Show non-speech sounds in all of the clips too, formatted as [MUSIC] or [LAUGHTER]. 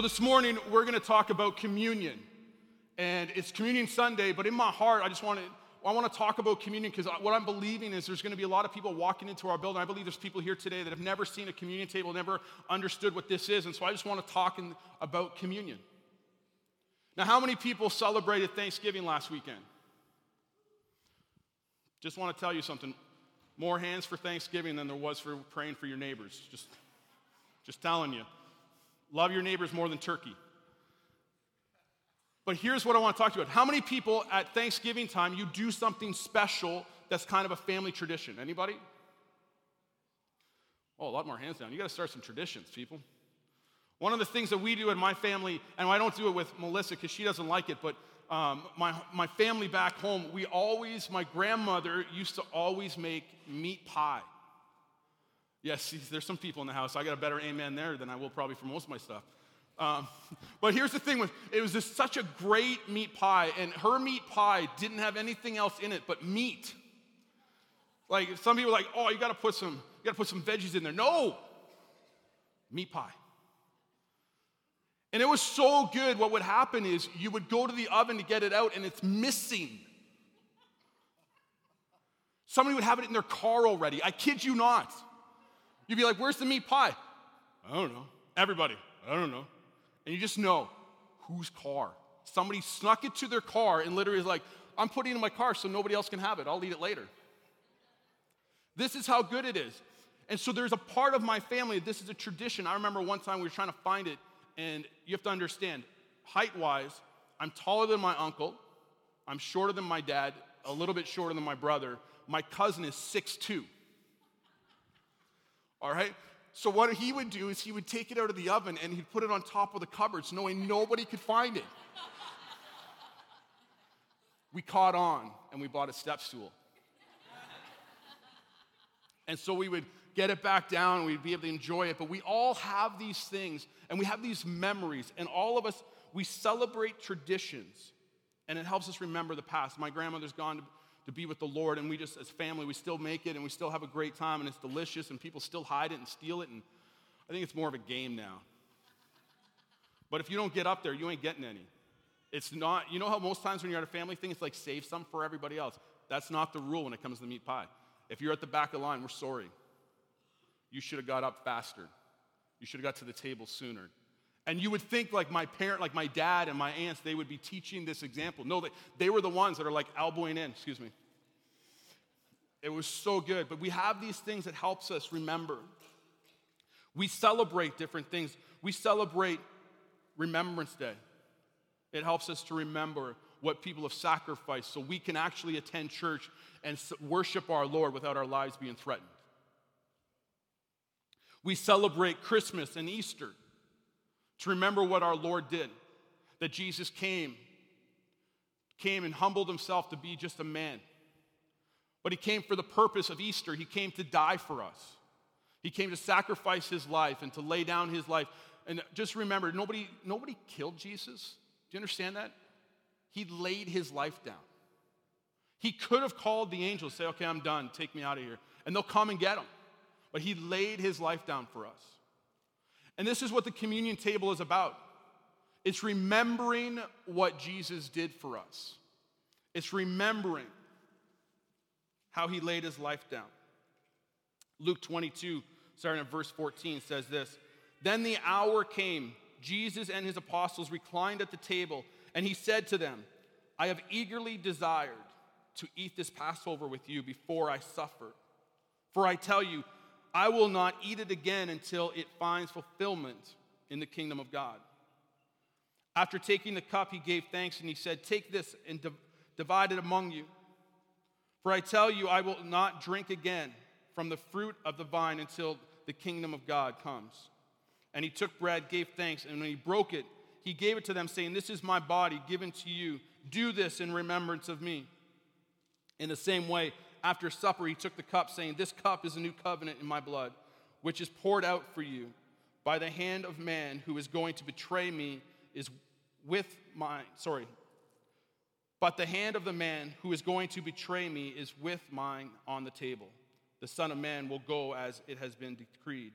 So, this morning we're going to talk about communion. And it's Communion Sunday, but in my heart, I just want to. I want to talk about communion because what I'm believing is there's going to be a lot of people walking into our building. I believe there's people here today that have never seen a communion table, never understood what this is. And so I just want to talk in, about communion. Now, how many people celebrated Thanksgiving last weekend? Just want to tell you something. More hands for Thanksgiving than there was for praying for your neighbors. Just, just telling you. Love your neighbors more than turkey. But here's what I want to talk to you about. How many people at Thanksgiving time you do something special that's kind of a family tradition? Anybody? Oh, a lot more hands down. You got to start some traditions, people. One of the things that we do in my family, and I don't do it with Melissa because she doesn't like it, but um, my, my family back home, we always, my grandmother used to always make meat pie. Yes, there's some people in the house. I got a better amen there than I will probably for most of my stuff. Um, [LAUGHS] but here's the thing with it was just such a great meat pie, and her meat pie didn't have anything else in it but meat. Like some people are like, oh, you gotta put some, you gotta put some veggies in there. No, meat pie. And it was so good, what would happen is you would go to the oven to get it out, and it's missing. Somebody would have it in their car already. I kid you not. You'd be like, where's the meat pie? I don't know. Everybody, I don't know. And you just know whose car. Somebody snuck it to their car and literally is like, I'm putting it in my car so nobody else can have it. I'll eat it later. This is how good it is. And so there's a part of my family, this is a tradition. I remember one time we were trying to find it, and you have to understand, height wise, I'm taller than my uncle, I'm shorter than my dad, a little bit shorter than my brother. My cousin is 6'2. All right? So what he would do is he would take it out of the oven and he'd put it on top of the cupboards knowing nobody could find it. we caught on and we bought a step stool. And so we would get it back down and we'd be able to enjoy it. But we all have these things and we have these memories, and all of us, we celebrate traditions and it helps us remember the past. My grandmother's gone to be with the Lord, and we just, as family, we still make it and we still have a great time, and it's delicious, and people still hide it and steal it, and I think it's more of a game now. But if you don't get up there, you ain't getting any. It's not, you know how most times when you're at a family thing, it's like save some for everybody else. That's not the rule when it comes to the meat pie. If you're at the back of the line, we're sorry. You should have got up faster. You should have got to the table sooner. And you would think like my parent, like my dad and my aunts, they would be teaching this example. No, they, they were the ones that are like elbowing in, excuse me. It was so good. But we have these things that helps us remember. We celebrate different things. We celebrate Remembrance Day. It helps us to remember what people have sacrificed so we can actually attend church and worship our Lord without our lives being threatened. We celebrate Christmas and Easter to remember what our Lord did, that Jesus came, came and humbled himself to be just a man. But he came for the purpose of Easter. He came to die for us. He came to sacrifice his life and to lay down his life. And just remember, nobody, nobody killed Jesus. Do you understand that? He laid his life down. He could have called the angels, say, okay, I'm done, take me out of here. And they'll come and get him. But he laid his life down for us. And this is what the communion table is about it's remembering what Jesus did for us, it's remembering how he laid his life down. Luke 22, starting at verse 14, says this Then the hour came, Jesus and his apostles reclined at the table, and he said to them, I have eagerly desired to eat this Passover with you before I suffer. For I tell you, I will not eat it again until it finds fulfillment in the kingdom of God. After taking the cup, he gave thanks and he said, Take this and divide it among you. For I tell you, I will not drink again from the fruit of the vine until the kingdom of God comes. And he took bread, gave thanks, and when he broke it, he gave it to them, saying, This is my body given to you. Do this in remembrance of me. In the same way, after supper, he took the cup, saying, This cup is a new covenant in my blood, which is poured out for you by the hand of man who is going to betray me is with mine. Sorry. But the hand of the man who is going to betray me is with mine on the table. The Son of Man will go as it has been decreed.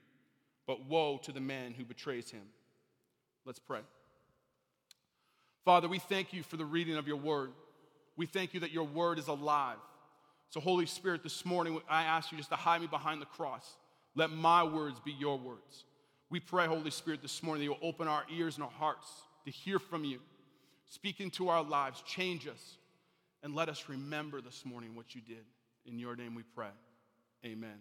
But woe to the man who betrays him. Let's pray. Father, we thank you for the reading of your word. We thank you that your word is alive. So, Holy Spirit, this morning I ask you just to hide me behind the cross. Let my words be your words. We pray, Holy Spirit, this morning that you'll open our ears and our hearts to hear from you. Speak into our lives, change us, and let us remember this morning what you did. In your name we pray. Amen.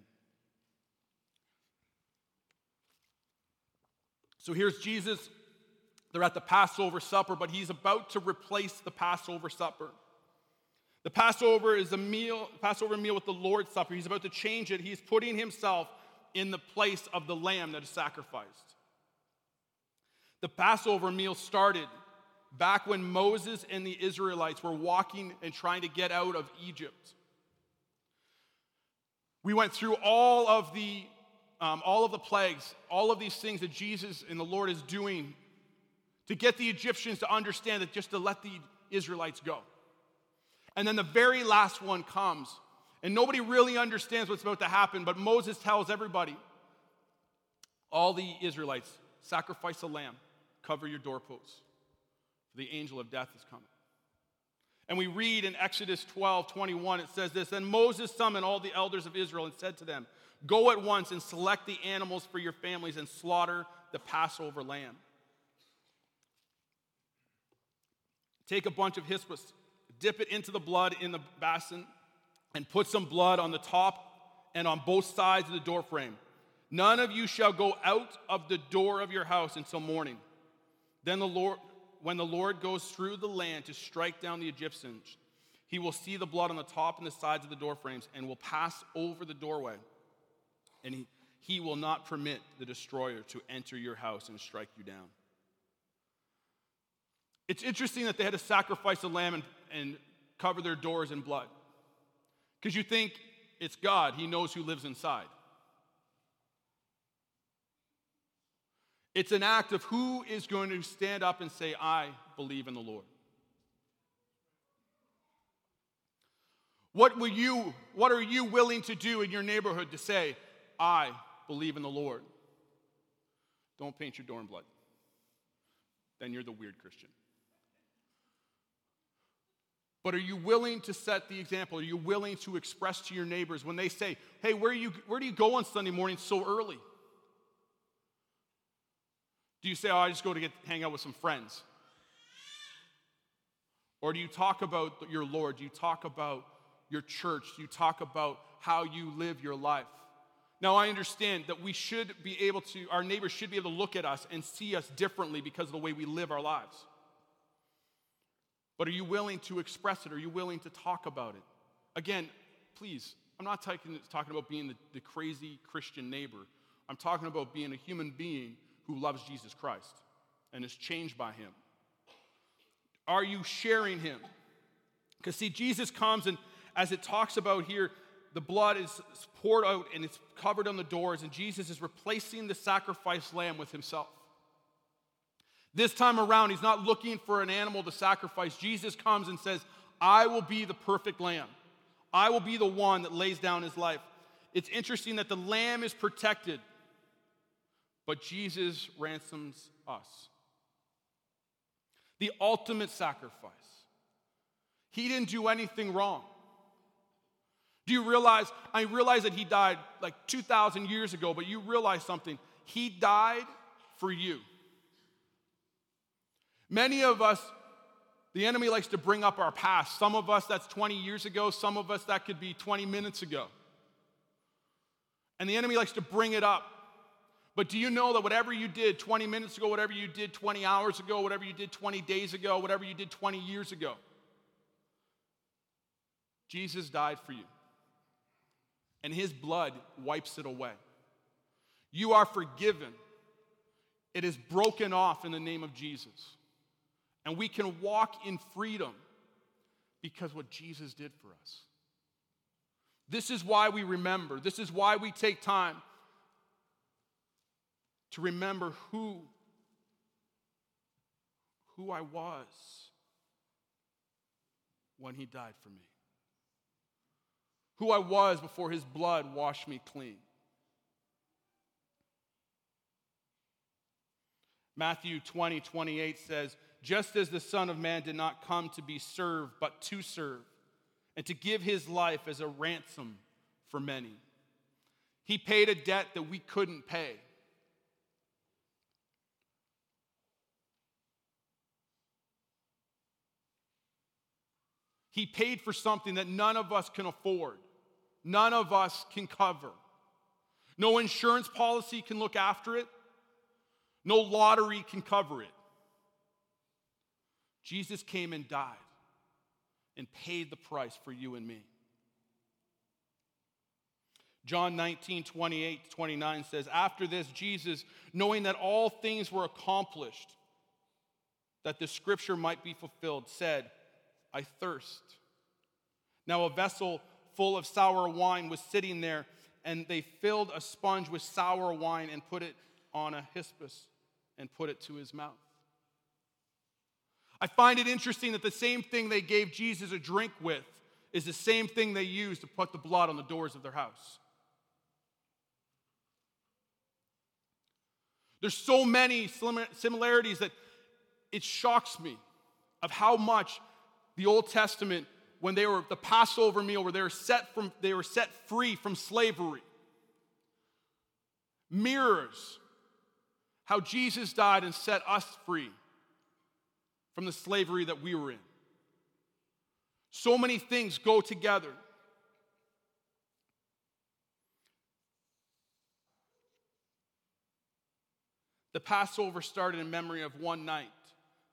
So here's Jesus. They're at the Passover supper, but he's about to replace the Passover supper. The Passover is a meal, Passover meal with the Lord's Supper. He's about to change it. He's putting himself in the place of the lamb that is sacrificed. The Passover meal started back when Moses and the Israelites were walking and trying to get out of Egypt. We went through all of the um, all of the plagues, all of these things that Jesus and the Lord is doing to get the Egyptians to understand that just to let the Israelites go. And then the very last one comes, and nobody really understands what's about to happen, but Moses tells everybody, all the Israelites, sacrifice a lamb, cover your doorposts, for the angel of death is coming. And we read in Exodus 12 21, it says this Then Moses summoned all the elders of Israel and said to them, Go at once and select the animals for your families and slaughter the Passover lamb. Take a bunch of hyssop, dip it into the blood in the basin, and put some blood on the top and on both sides of the doorframe. None of you shall go out of the door of your house until morning. Then the Lord, when the Lord goes through the land to strike down the Egyptians, he will see the blood on the top and the sides of the doorframes and will pass over the doorway. And he, he will not permit the destroyer to enter your house and strike you down. It's interesting that they had to sacrifice a lamb and, and cover their doors in blood. Because you think it's God, He knows who lives inside. It's an act of who is going to stand up and say, I believe in the Lord. What, will you, what are you willing to do in your neighborhood to say, I believe in the Lord? Don't paint your door in blood. Then you're the weird Christian. But are you willing to set the example? Are you willing to express to your neighbors when they say, hey, where, you, where do you go on Sunday morning so early? Do you say, oh, I just go to get, hang out with some friends? Or do you talk about your Lord? Do you talk about your church? Do you talk about how you live your life? Now, I understand that we should be able to, our neighbors should be able to look at us and see us differently because of the way we live our lives. But are you willing to express it? Are you willing to talk about it? Again, please, I'm not talking, talking about being the, the crazy Christian neighbor. I'm talking about being a human being who loves Jesus Christ and is changed by him. Are you sharing him? Because, see, Jesus comes and as it talks about here, the blood is poured out and it's covered on the doors, and Jesus is replacing the sacrificed lamb with himself. This time around, he's not looking for an animal to sacrifice. Jesus comes and says, I will be the perfect lamb. I will be the one that lays down his life. It's interesting that the lamb is protected, but Jesus ransoms us. The ultimate sacrifice. He didn't do anything wrong. Do you realize? I realize that he died like 2,000 years ago, but you realize something. He died for you. Many of us, the enemy likes to bring up our past. Some of us, that's 20 years ago. Some of us, that could be 20 minutes ago. And the enemy likes to bring it up. But do you know that whatever you did 20 minutes ago, whatever you did 20 hours ago, whatever you did 20 days ago, whatever you did 20 years ago, Jesus died for you. And his blood wipes it away. You are forgiven. It is broken off in the name of Jesus. And we can walk in freedom because what Jesus did for us. This is why we remember. This is why we take time to remember who who I was when he died for me. Who I was before his blood washed me clean. Matthew 20, 28 says, Just as the Son of Man did not come to be served, but to serve, and to give his life as a ransom for many. He paid a debt that we couldn't pay. He paid for something that none of us can afford, none of us can cover. No insurance policy can look after it, no lottery can cover it. Jesus came and died and paid the price for you and me. John 19, 28 29 says, After this, Jesus, knowing that all things were accomplished, that the scripture might be fulfilled, said, I thirst. Now, a vessel full of sour wine was sitting there, and they filled a sponge with sour wine and put it on a hyssop and put it to his mouth. I find it interesting that the same thing they gave Jesus a drink with is the same thing they used to put the blood on the doors of their house. There's so many similarities that it shocks me of how much the Old Testament, when they were the Passover meal, where they were set from they were set free from slavery, mirrors how Jesus died and set us free from the slavery that we were in. So many things go together. The Passover started in memory of one night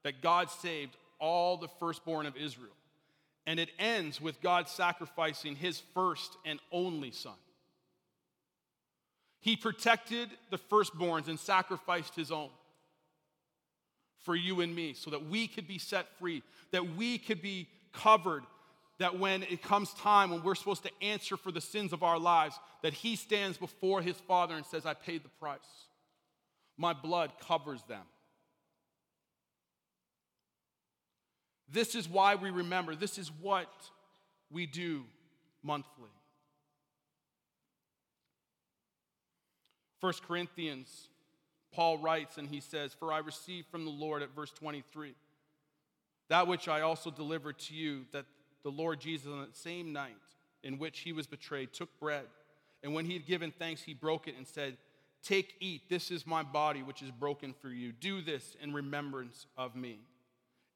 that God saved all the firstborn of Israel. And it ends with God sacrificing his first and only son. He protected the firstborns and sacrificed his own for you and me so that we could be set free, that we could be covered, that when it comes time when we're supposed to answer for the sins of our lives, that he stands before his father and says, I paid the price. My blood covers them. This is why we remember. This is what we do monthly. 1 Corinthians, Paul writes and he says, For I received from the Lord at verse 23 that which I also delivered to you, that the Lord Jesus on that same night in which he was betrayed took bread. And when he had given thanks, he broke it and said, Take, eat, this is my body, which is broken for you. Do this in remembrance of me.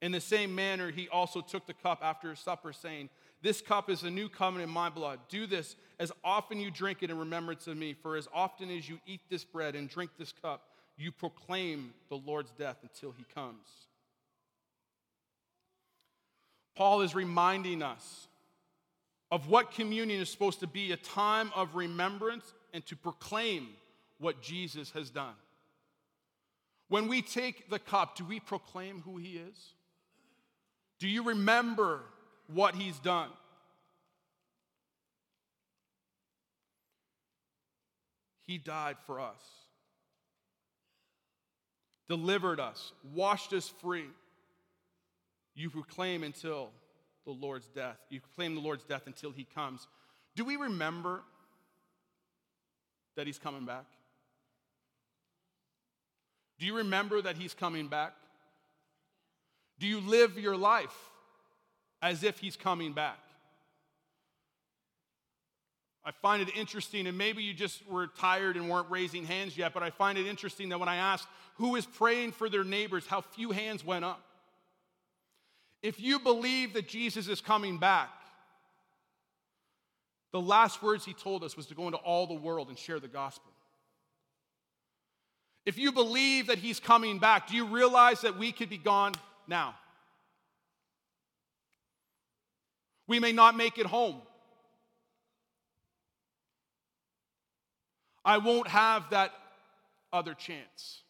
In the same manner, he also took the cup after supper, saying, This cup is a new covenant in my blood. Do this as often you drink it in remembrance of me. For as often as you eat this bread and drink this cup, you proclaim the Lord's death until he comes. Paul is reminding us of what communion is supposed to be a time of remembrance and to proclaim what Jesus has done. When we take the cup, do we proclaim who he is? Do you remember what he's done? He died for us, delivered us, washed us free. You proclaim until the Lord's death. You proclaim the Lord's death until he comes. Do we remember that he's coming back? Do you remember that he's coming back? Do you live your life as if he's coming back? I find it interesting, and maybe you just were tired and weren't raising hands yet, but I find it interesting that when I asked who is praying for their neighbors, how few hands went up. If you believe that Jesus is coming back, the last words he told us was to go into all the world and share the gospel. If you believe that he's coming back, do you realize that we could be gone now? We may not make it home. I won't have that other chance.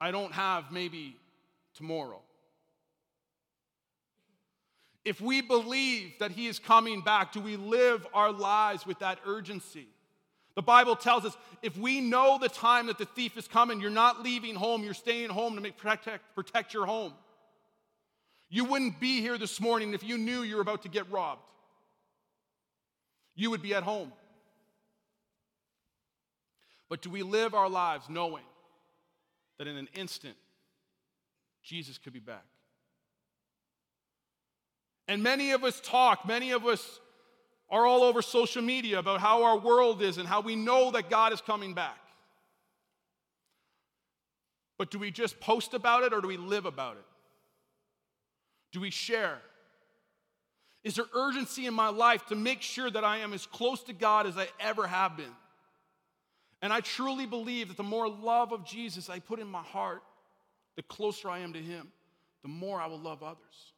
I don't have maybe tomorrow. If we believe that he is coming back, do we live our lives with that urgency? The Bible tells us if we know the time that the thief is coming, you're not leaving home, you're staying home to make, protect, protect your home. You wouldn't be here this morning if you knew you were about to get robbed. You would be at home. But do we live our lives knowing that in an instant, Jesus could be back? And many of us talk, many of us are all over social media about how our world is and how we know that God is coming back. But do we just post about it or do we live about it? Do we share? Is there urgency in my life to make sure that I am as close to God as I ever have been? And I truly believe that the more love of Jesus I put in my heart, the closer I am to Him, the more I will love others.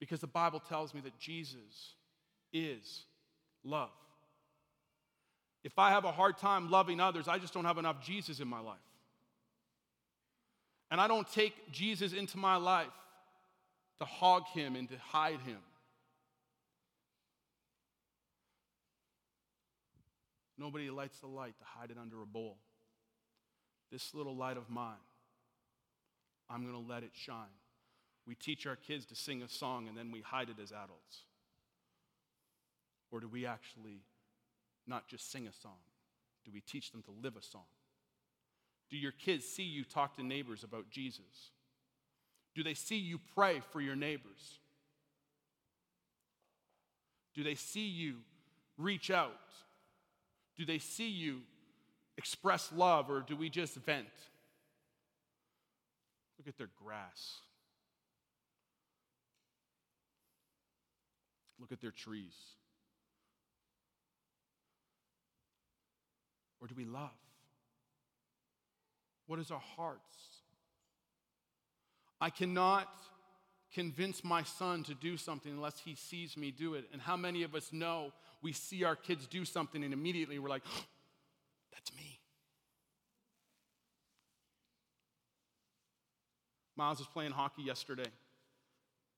Because the Bible tells me that Jesus is love. If I have a hard time loving others, I just don't have enough Jesus in my life. And I don't take Jesus into my life to hog him and to hide him. Nobody lights the light to hide it under a bowl. This little light of mine, I'm going to let it shine. We teach our kids to sing a song and then we hide it as adults. Or do we actually not just sing a song? Do we teach them to live a song? Do your kids see you talk to neighbors about Jesus? Do they see you pray for your neighbors? Do they see you reach out? Do they see you express love or do we just vent? Look at their grass. Look at their trees. Or do we love? What is our hearts? I cannot convince my son to do something unless he sees me do it. And how many of us know we see our kids do something and immediately we're like, [GASPS] that's me. Miles was playing hockey yesterday.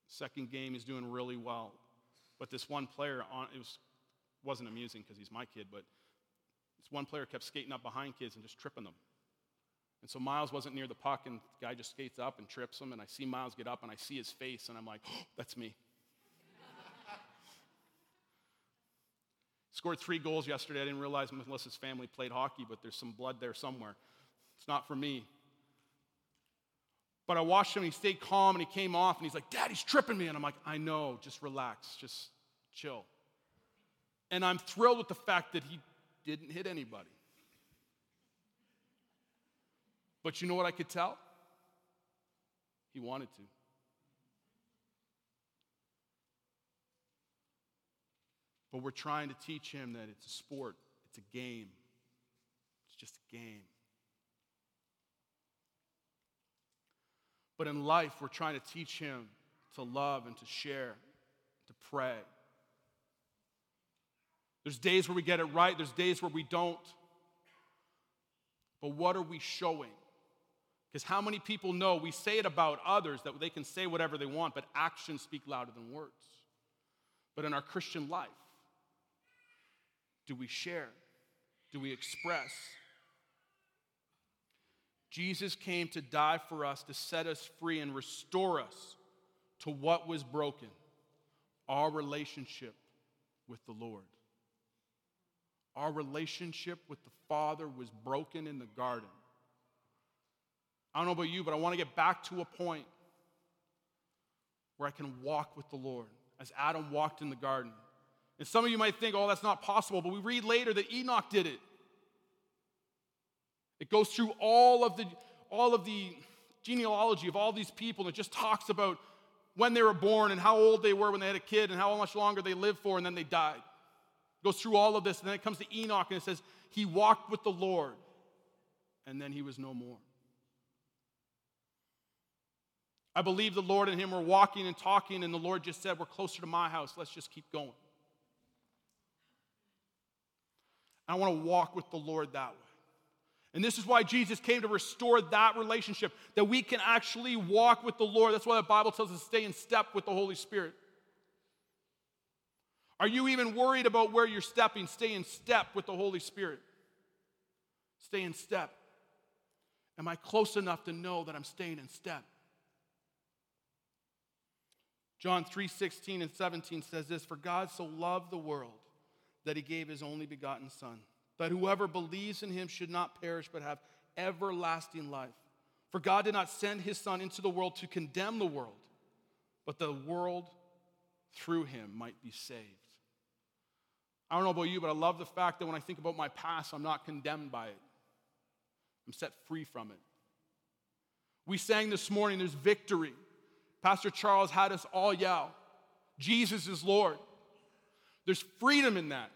Second game, he's doing really well. But this one player, on, it was, wasn't amusing because he's my kid, but this one player kept skating up behind kids and just tripping them. And so Miles wasn't near the puck, and the guy just skates up and trips him. And I see Miles get up, and I see his face, and I'm like, oh, [GASPS] that's me. Scored three goals yesterday. I didn't realize Melissa's family played hockey, but there's some blood there somewhere. It's not for me. But I watched him, and he stayed calm, and he came off, and he's like, Dad, he's tripping me. And I'm like, I know, just relax, just chill. And I'm thrilled with the fact that he didn't hit anybody. But you know what I could tell? He wanted to. But we're trying to teach him that it's a sport, it's a game. It's just a game. But in life, we're trying to teach him to love and to share, to pray. There's days where we get it right, there's days where we don't. But what are we showing? Because how many people know we say it about others that they can say whatever they want, but actions speak louder than words? But in our Christian life, do we share? Do we express? Jesus came to die for us, to set us free and restore us to what was broken our relationship with the Lord. Our relationship with the Father was broken in the garden. I don't know about you, but I want to get back to a point where I can walk with the Lord as Adam walked in the garden. And some of you might think, oh, that's not possible, but we read later that Enoch did it. It goes through all of the, all of the genealogy of all these people, and it just talks about when they were born and how old they were when they had a kid and how much longer they lived for, and then they died. It goes through all of this, and then it comes to Enoch, and it says, He walked with the Lord, and then he was no more. I believe the Lord and him were walking and talking, and the Lord just said, We're closer to my house. Let's just keep going. I want to walk with the Lord that way. And this is why Jesus came to restore that relationship, that we can actually walk with the Lord. That's why the Bible tells us to stay in step with the Holy Spirit. Are you even worried about where you're stepping? Stay in step with the Holy Spirit. Stay in step. Am I close enough to know that I'm staying in step? John 3 16 and 17 says this For God so loved the world that he gave his only begotten Son, that whoever believes in him should not perish but have everlasting life. For God did not send his Son into the world to condemn the world, but the world through him might be saved. I don't know about you, but I love the fact that when I think about my past, I'm not condemned by it. I'm set free from it. We sang this morning, there's victory. Pastor Charles had us all yell, Jesus is Lord. There's freedom in that.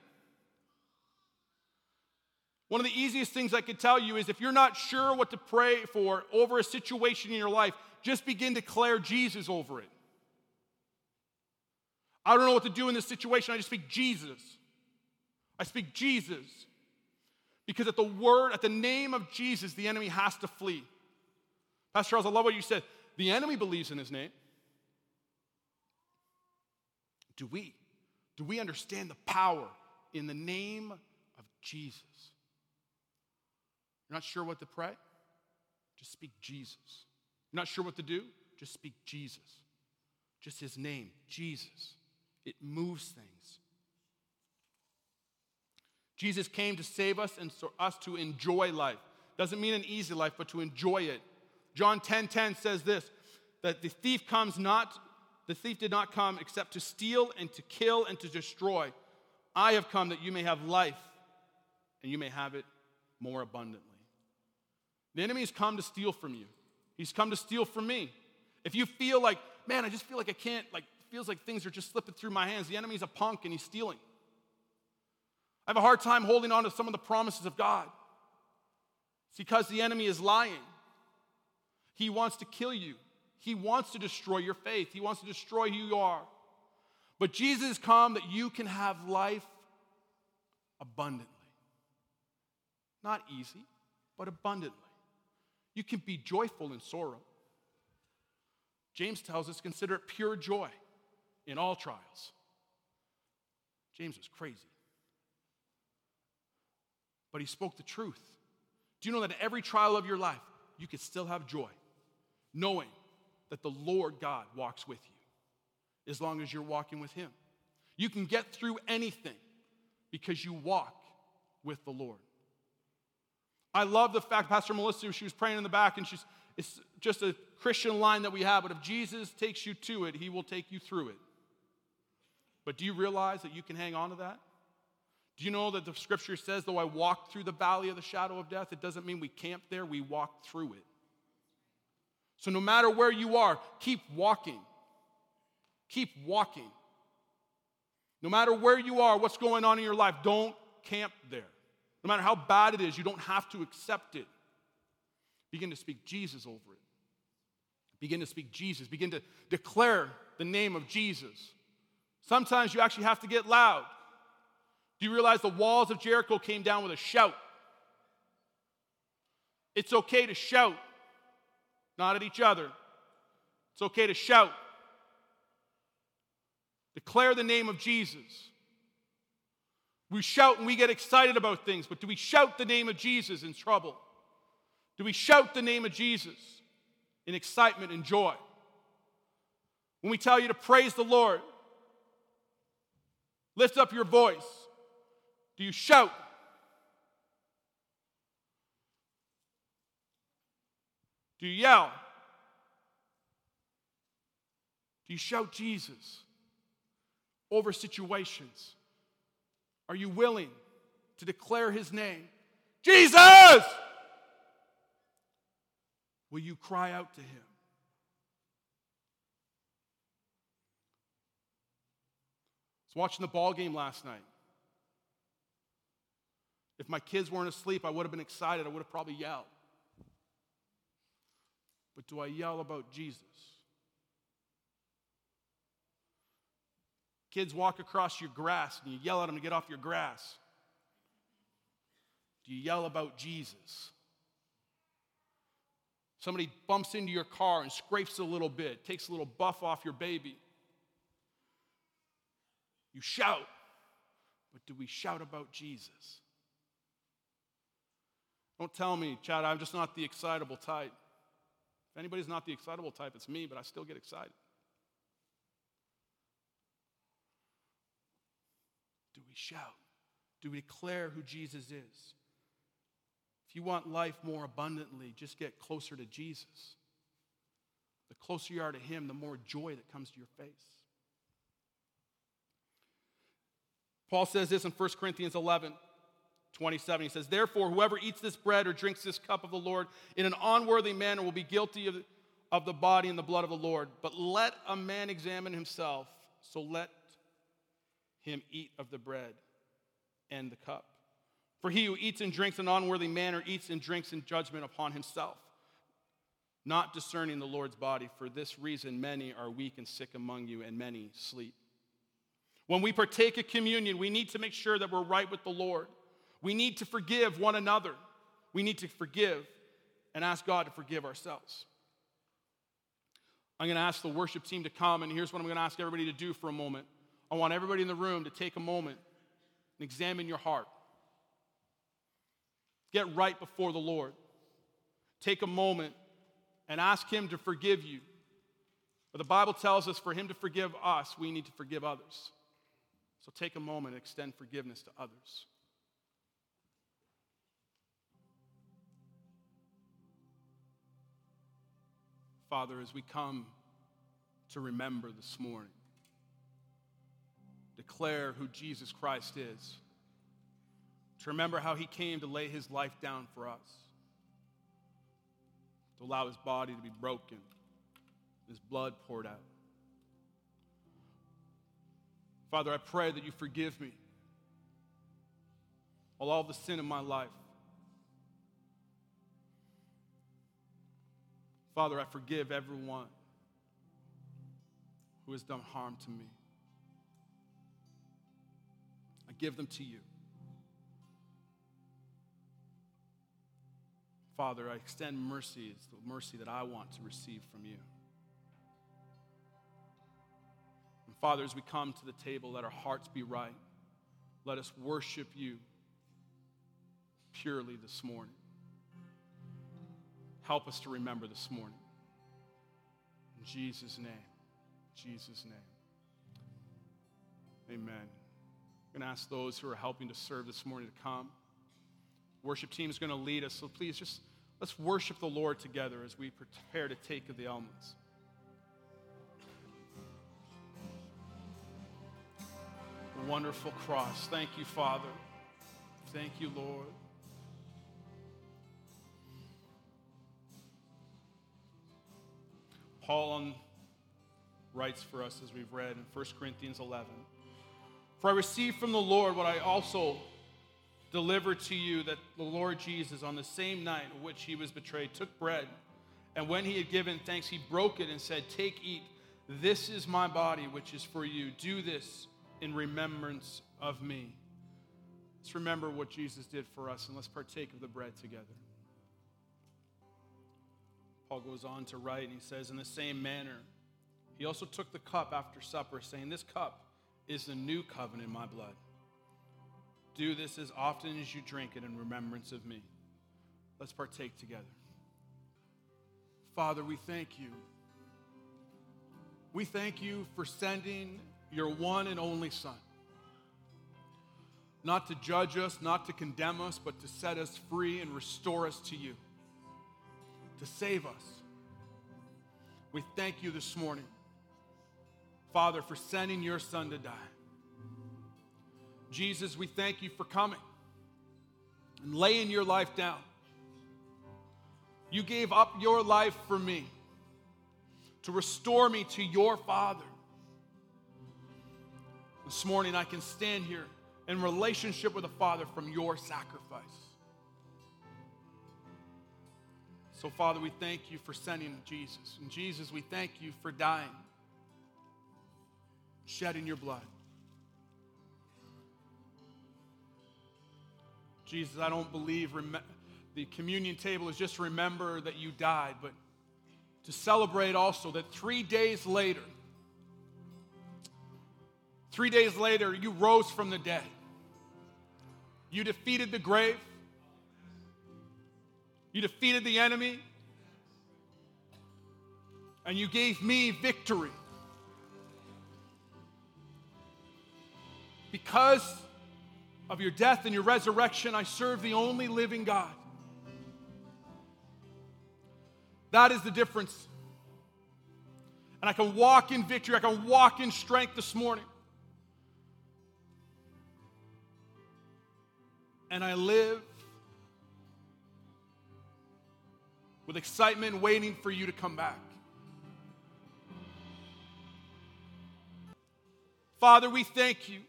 One of the easiest things I could tell you is if you're not sure what to pray for over a situation in your life, just begin to declare Jesus over it. I don't know what to do in this situation. I just speak Jesus. I speak Jesus. Because at the word, at the name of Jesus, the enemy has to flee. Pastor Charles, I love what you said. The enemy believes in his name. Do we? Do we understand the power in the name of Jesus? You're not sure what to pray? Just speak Jesus. You're not sure what to do? Just speak Jesus. Just his name, Jesus. It moves things. Jesus came to save us and for us to enjoy life. Doesn't mean an easy life, but to enjoy it. John 10:10 10, 10 says this that the thief comes not the thief did not come except to steal and to kill and to destroy. I have come that you may have life and you may have it more abundantly. The enemy has come to steal from you. He's come to steal from me. If you feel like, man, I just feel like I can't, like, feels like things are just slipping through my hands, the enemy's a punk and he's stealing. I have a hard time holding on to some of the promises of God. It's because the enemy is lying. He wants to kill you. He wants to destroy your faith. He wants to destroy who you are. But Jesus has come that you can have life abundantly. Not easy, but abundantly. You can be joyful in sorrow. James tells us consider it pure joy in all trials. James was crazy. But he spoke the truth. Do you know that in every trial of your life, you can still have joy, knowing that the Lord God walks with you as long as you're walking with Him. You can get through anything because you walk with the Lord. I love the fact, Pastor Melissa, she was praying in the back, and she's, it's just a Christian line that we have, but if Jesus takes you to it, He will take you through it. But do you realize that you can hang on to that? Do you know that the scripture says, though I walk through the valley of the shadow of death, it doesn't mean we camp there, we walk through it. So no matter where you are, keep walking. Keep walking. No matter where you are, what's going on in your life, don't camp there. No matter how bad it is, you don't have to accept it. Begin to speak Jesus over it. Begin to speak Jesus. Begin to declare the name of Jesus. Sometimes you actually have to get loud. Do you realize the walls of Jericho came down with a shout? It's okay to shout not at each other. It's okay to shout. Declare the name of Jesus. We shout and we get excited about things, but do we shout the name of Jesus in trouble? Do we shout the name of Jesus in excitement and joy? When we tell you to praise the Lord, lift up your voice. Do you shout? Do you yell? Do you shout Jesus over situations? Are you willing to declare his name? Jesus! Will you cry out to him? I was watching the ball game last night. If my kids weren't asleep, I would have been excited. I would have probably yelled. But do I yell about Jesus? Kids walk across your grass and you yell at them to get off your grass. Do you yell about Jesus? Somebody bumps into your car and scrapes a little bit, takes a little buff off your baby. You shout, but do we shout about Jesus? Don't tell me, Chad, I'm just not the excitable type. If anybody's not the excitable type, it's me, but I still get excited. Do we shout? Do we declare who Jesus is? If you want life more abundantly, just get closer to Jesus. The closer you are to Him, the more joy that comes to your face. Paul says this in 1 Corinthians 11 27. He says, Therefore, whoever eats this bread or drinks this cup of the Lord in an unworthy manner will be guilty of, of the body and the blood of the Lord. But let a man examine himself, so let him eat of the bread and the cup. For he who eats and drinks in an unworthy manner eats and drinks in judgment upon himself, not discerning the Lord's body. For this reason, many are weak and sick among you, and many sleep. When we partake of communion, we need to make sure that we're right with the Lord. We need to forgive one another. We need to forgive and ask God to forgive ourselves. I'm going to ask the worship team to come, and here's what I'm going to ask everybody to do for a moment. I want everybody in the room to take a moment and examine your heart. Get right before the Lord. Take a moment and ask Him to forgive you. But the Bible tells us for Him to forgive us, we need to forgive others. So take a moment and extend forgiveness to others. Father, as we come to remember this morning, declare who Jesus Christ is, to remember how he came to lay his life down for us, to allow his body to be broken, his blood poured out. Father, I pray that you forgive me all, the sin in my life. Father, I forgive everyone who has done harm to me. I give them to you. Father, I extend mercy. It's the mercy that I want to receive from you. And Father, as we come to the table, let our hearts be right. Let us worship you purely this morning. Help us to remember this morning. In Jesus' name. Jesus' name. Amen. I'm going to ask those who are helping to serve this morning to come. Worship team is going to lead us, so please just let's worship the Lord together as we prepare to take of the elements. Wonderful cross. Thank you, Father. Thank you, Lord. Paul on, writes for us as we've read in 1 Corinthians 11 For I received from the Lord what I also delivered to you that the Lord Jesus, on the same night in which he was betrayed, took bread, and when he had given thanks, he broke it and said, Take, eat. This is my body, which is for you. Do this in remembrance of me. Let's remember what Jesus did for us and let's partake of the bread together. Paul goes on to write, and he says, In the same manner, he also took the cup after supper, saying, This cup is the new covenant in my blood. Do this as often as you drink it in remembrance of me. Let's partake together. Father, we thank you. We thank you for sending your one and only Son. Not to judge us, not to condemn us, but to set us free and restore us to you to save us. We thank you this morning, Father, for sending your Son to die. Jesus, we thank you for coming and laying your life down. You gave up your life for me to restore me to your Father. This morning, I can stand here in relationship with the Father from your sacrifice. So, Father, we thank you for sending Jesus. And Jesus, we thank you for dying, shedding your blood. Jesus, I don't believe rem- the communion table is just remember that you died, but to celebrate also that three days later, three days later, you rose from the dead. You defeated the grave. You defeated the enemy. And you gave me victory. Because of your death and your resurrection, I serve the only living God. That is the difference. And I can walk in victory, I can walk in strength this morning. And I live with excitement, waiting for you to come back. Father, we thank you.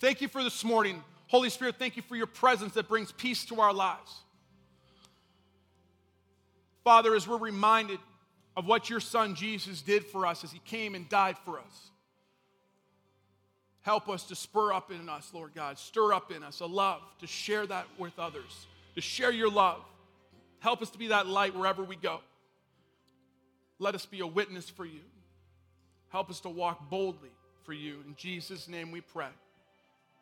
Thank you for this morning. Holy Spirit, thank you for your presence that brings peace to our lives. Father, as we're reminded of what your son Jesus did for us as he came and died for us, help us to spur up in us, Lord God, stir up in us a love to share that with others, to share your love. Help us to be that light wherever we go. Let us be a witness for you. Help us to walk boldly for you. In Jesus' name we pray.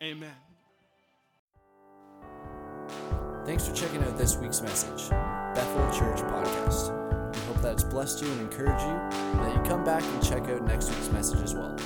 Amen. Thanks for checking out this week's message, Bethel Church Podcast. We hope that it's blessed you and encouraged you, and that you come back and check out next week's message as well.